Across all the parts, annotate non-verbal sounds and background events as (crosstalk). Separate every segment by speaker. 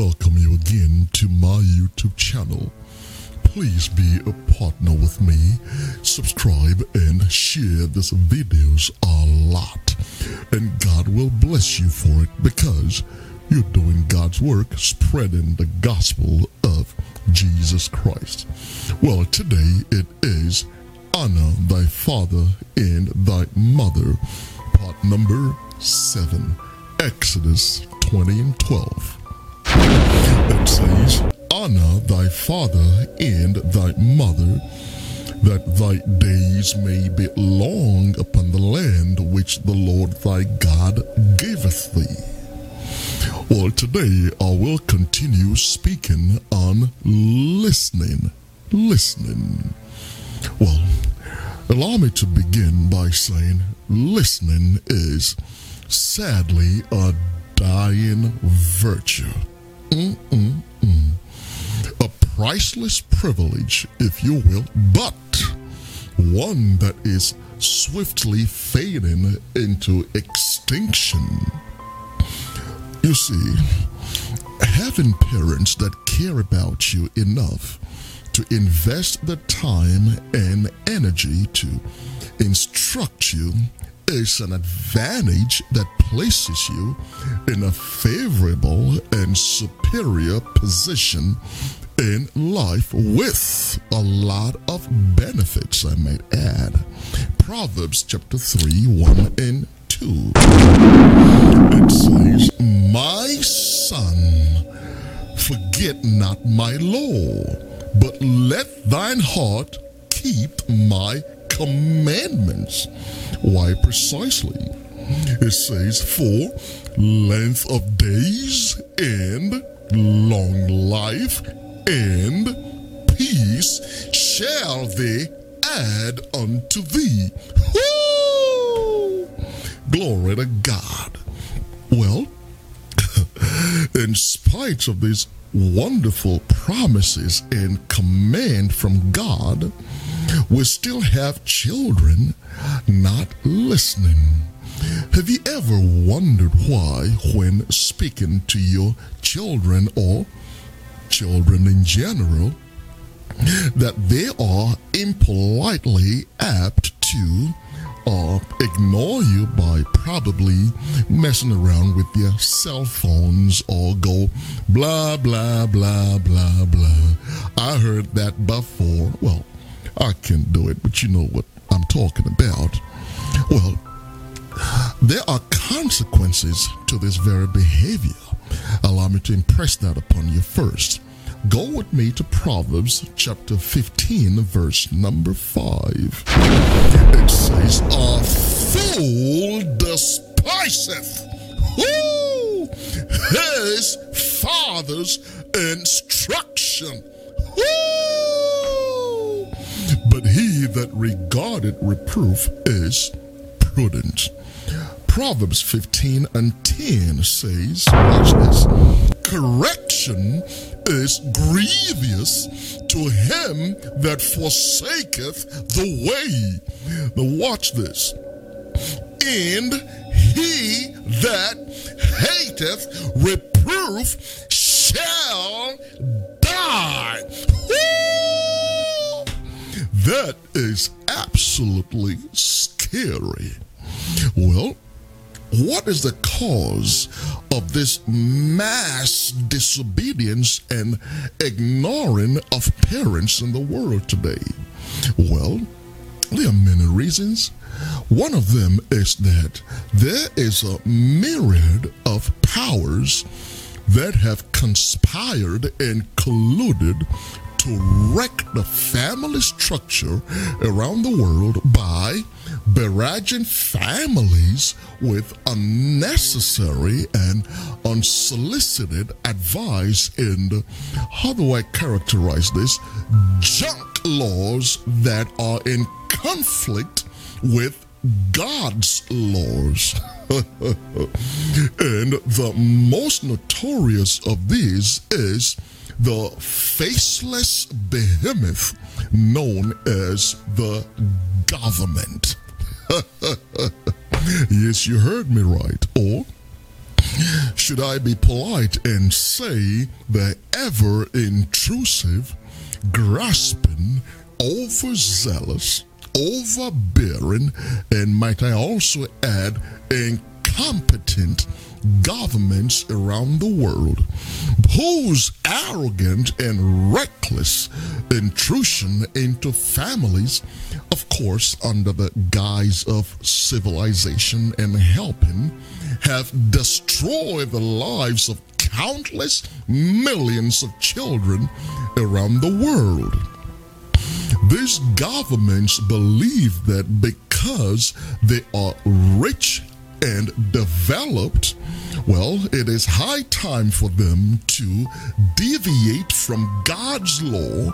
Speaker 1: welcome you again to my YouTube channel. Please be a partner with me, subscribe and share this videos a lot. And God will bless you for it because you're doing God's work spreading the gospel of Jesus Christ. Well, today it is honor thy father and thy mother, part number 7, Exodus 20 and 12. It says, Honor thy father and thy mother, that thy days may be long upon the land which the Lord thy God giveth thee. Well, today I will continue speaking on listening. Listening. Well, allow me to begin by saying listening is sadly a dying virtue. Mm-mm-mm. A priceless privilege, if you will, but one that is swiftly fading into extinction. You see, having parents that care about you enough to invest the time and energy to instruct you is an advantage that places you in a favorable and superior position in life with a lot of benefits, I might add. Proverbs chapter 3, 1 and 2. It says, My son, forget not my law, but let thine heart keep my commandments. Why precisely? It says, For length of days and long life and peace shall they add unto thee. Woo! Glory to God. Well, (laughs) in spite of these wonderful promises and command from God, we still have children not listening. Have you ever wondered why, when speaking to your children or children in general, that they are impolitely apt to uh, ignore you by probably messing around with their cell phones or go blah, blah, blah, blah, blah. I heard that before. Well, I can't do it, but you know what I'm talking about. Well, there are consequences to this very behavior. Allow me to impress that upon you first. Go with me to Proverbs chapter 15, verse number 5. It says, A fool despiseth who his father's instruction. But he that regardeth reproof is prudent. Proverbs 15 and 10 says, watch this, correction is grievous to him that forsaketh the way. Now watch this. And he that hateth reproof shall die. Woo! That is absolutely scary. Well, what is the cause of this mass disobedience and ignoring of parents in the world today? Well, there are many reasons. One of them is that there is a myriad of powers that have conspired and colluded to wreck the family structure around the world by barraging families with unnecessary and unsolicited advice and how do I characterize this? Junk laws that are in conflict with God's laws. (laughs) and the most notorious of these is the faceless behemoth known as the government. (laughs) yes, you heard me right. Or should I be polite and say the ever intrusive, grasping, overzealous, overbearing, and might I also add, incompetent governments around the world whose arrogant and reckless intrusion into families, of course, under the guise of civilization and helping, have destroyed the lives of countless millions of children around the world. These governments believe that because they are rich and developed, well, it is high time for them to deviate from God's law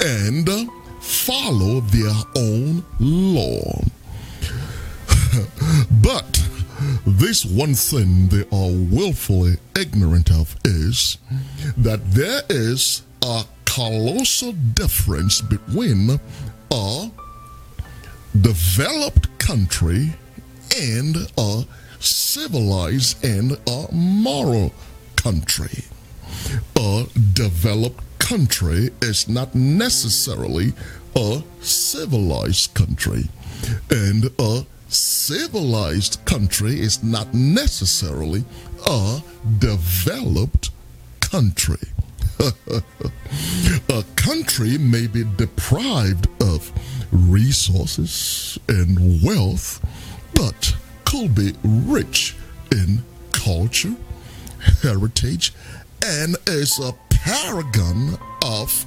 Speaker 1: and follow their own law. (laughs) but this one thing they are willfully ignorant of is that there is a colossal difference between a developed country and a civilized and a moral country. A developed country is not necessarily a civilized country, and a civilized country is not necessarily a developed country. (laughs) a country may be deprived of resources and wealth, but could be rich in culture, heritage, and is a paragon of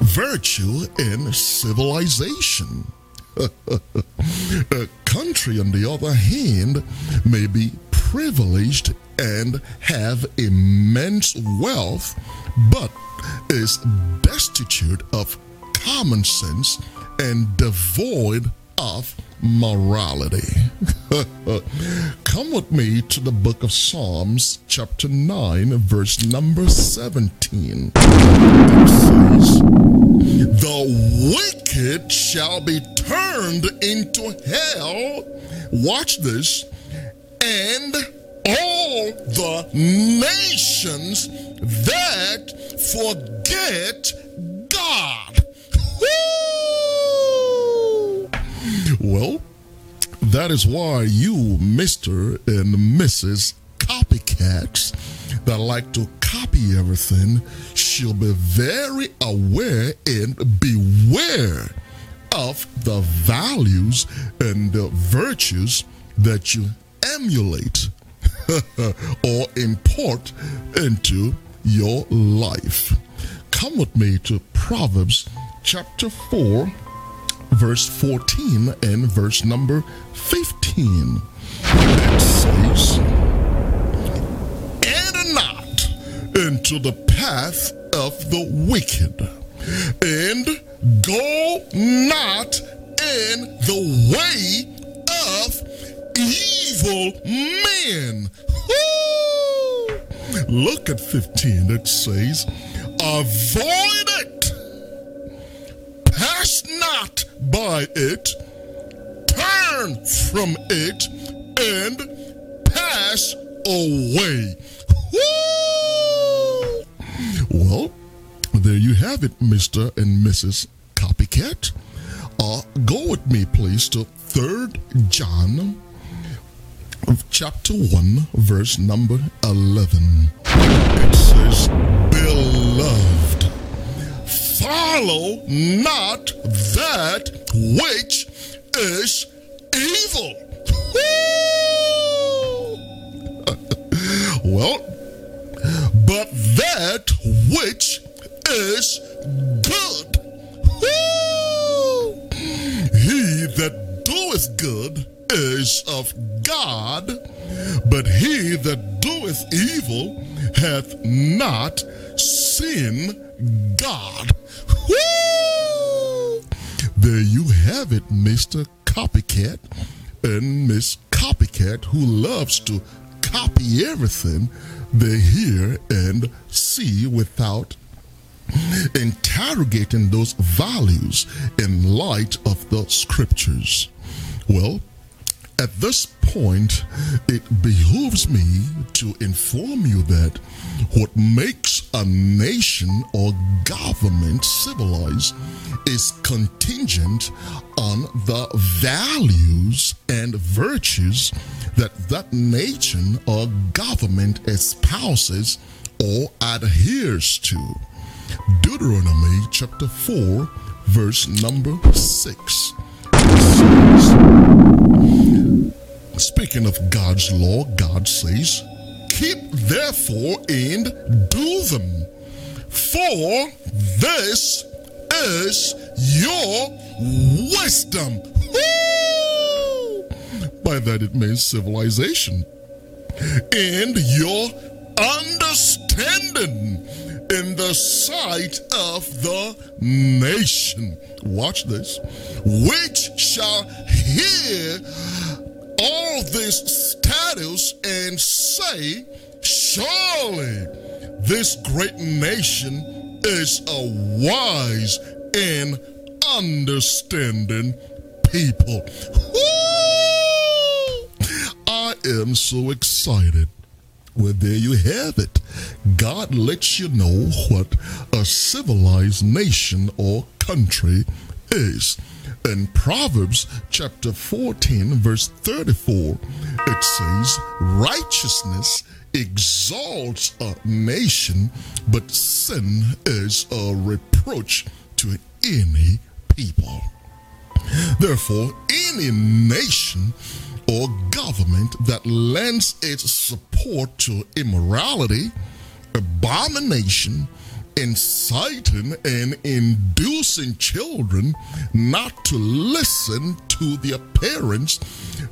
Speaker 1: virtue and civilization. (laughs) a country, on the other hand, may be privileged and have immense wealth, but is destitute of common sense and devoid of morality. (laughs) Come with me to the book of Psalms, chapter 9, verse number 17. It says, The wicked shall be turned into hell. Watch this. And all the nations that forget God. Well, that is why you, Mr. and Mrs. Copycats, that like to copy everything, should be very aware and beware of the values and the virtues that you emulate (laughs) or import into your life. Come with me to Proverbs chapter 4, verse 14 and verse number 15. It says, Enter not into the path of the wicked, and go not in the way of evil men. Look at 15. It says, Avoid it, by it, turn from it, and pass away. Well, there you have it, Mr. and Mrs. Copycat. Uh, go with me, please, to 3rd John chapter 1, verse number 11. It says, follow not that which is evil. (laughs) well, but that which is good. He that doeth good is of God, but he that doeth evil hath not seen God. There you have it, Mr. Copycat and Miss Copycat, who loves to copy everything they hear and see without interrogating those values in light of the scriptures. Well, At this point, it behooves me to inform you that what makes a nation or government civilized is contingent on the values and virtues that that nation or government espouses or adheres to. Deuteronomy chapter 4, verse number 6. Speaking of God's law, God says, Keep therefore and do them, for this is your wisdom. By that it means civilization. And your understanding in the sight of the nation. Watch this. Which shall hear all this status and say, Surely this great nation is a wise and understanding people. I am so excited. Well, there you have it. God lets you know what a civilized nation or country is. In Proverbs chapter 14, verse 34, it says, Righteousness exalts a nation, but sin is a reproach to any people. Therefore, any nation or government that lends its support to immorality, abomination, inciting and inducing children not to listen to their parents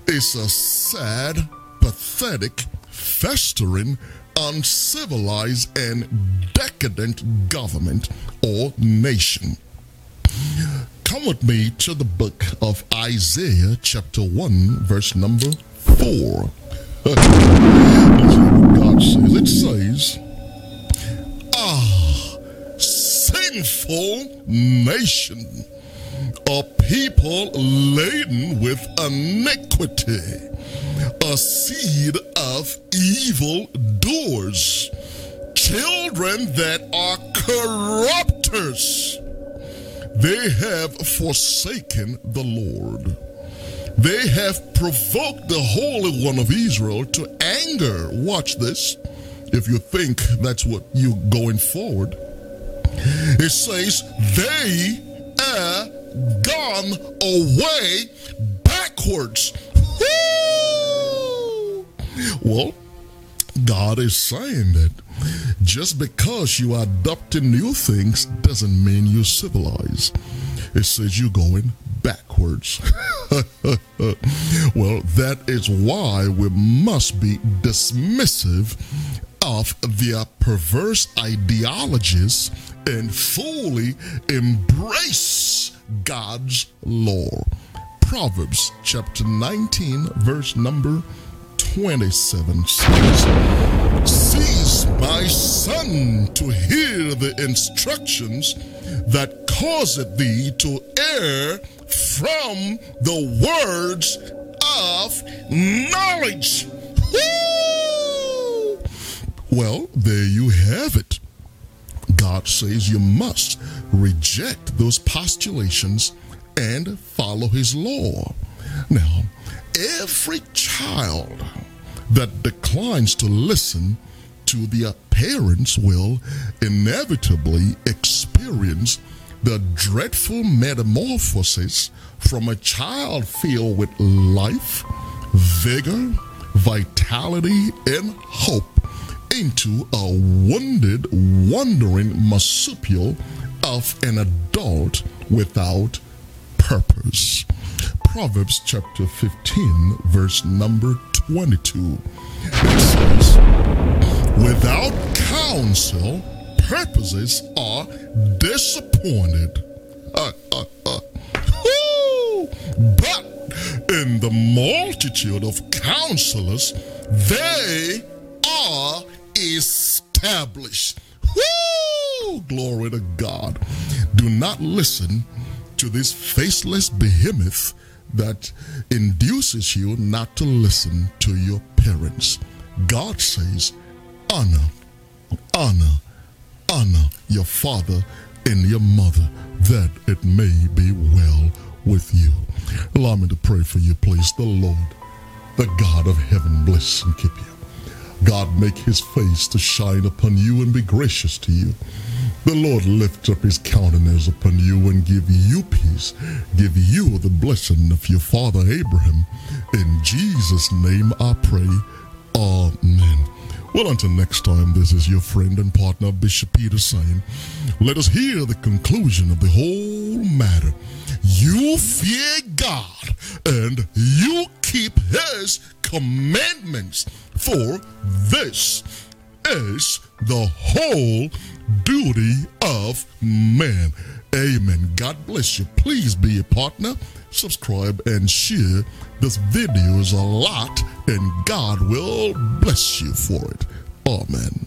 Speaker 1: is a sad, pathetic, festering, uncivilized, and decadent government or nation. Come with me to the book of Isaiah, chapter 1, verse number 4. (laughs) God says, it says, sinful nation, a people laden with iniquity, a seed of evil doers, children that are corrupters they have forsaken the Lord. They have provoked the Holy One of Israel to anger. Watch this. If you think that's what you're going forward, it says, They are gone away backwards. Well, God is saying that just because you are adopting new things doesn't mean you're civilized. It says you're going backwards. (laughs) well, that is why we must be dismissive of their perverse ideologies and fully embrace God's law. Proverbs chapter 19, verse number 27 says, Cease, my son, to hear the instructions that causeth thee to err from the words of knowledge. Woo! Well, there you have it. God says you must reject those postulations and follow his law. Now, every child that declines to listen to their parents will inevitably experience the dreadful metamorphosis from a child filled with life, vigor, vitality, and hope into a wounded, wandering marsupial of an adult without purpose. Proverbs chapter 15, verse number 22. It says, Without counsel, purposes are disappointed. Uh, uh, uh. But in the multitude of counselors, they established. Woo! Glory to God. Do not listen to this faceless behemoth that induces you not to listen to your parents. God says, honor, honor, honor your father and your mother that it may be well with you. Allow me to pray for you, please. The Lord, the God of heaven, bless and keep you. God make his face to shine upon you and be gracious to you. The Lord lift up his countenance upon you and give you peace, give you the blessing of your father Abraham. In Jesus' name I pray. Amen. Well, until next time, this is your friend and partner, Bishop Peter, saying, Let us hear the conclusion of the whole matter. You fear God and you keep his commandments, for this is the whole duty of man. Amen. God bless you. Please be a partner, subscribe, and share this videos a lot, and God will bless you for it. Amen.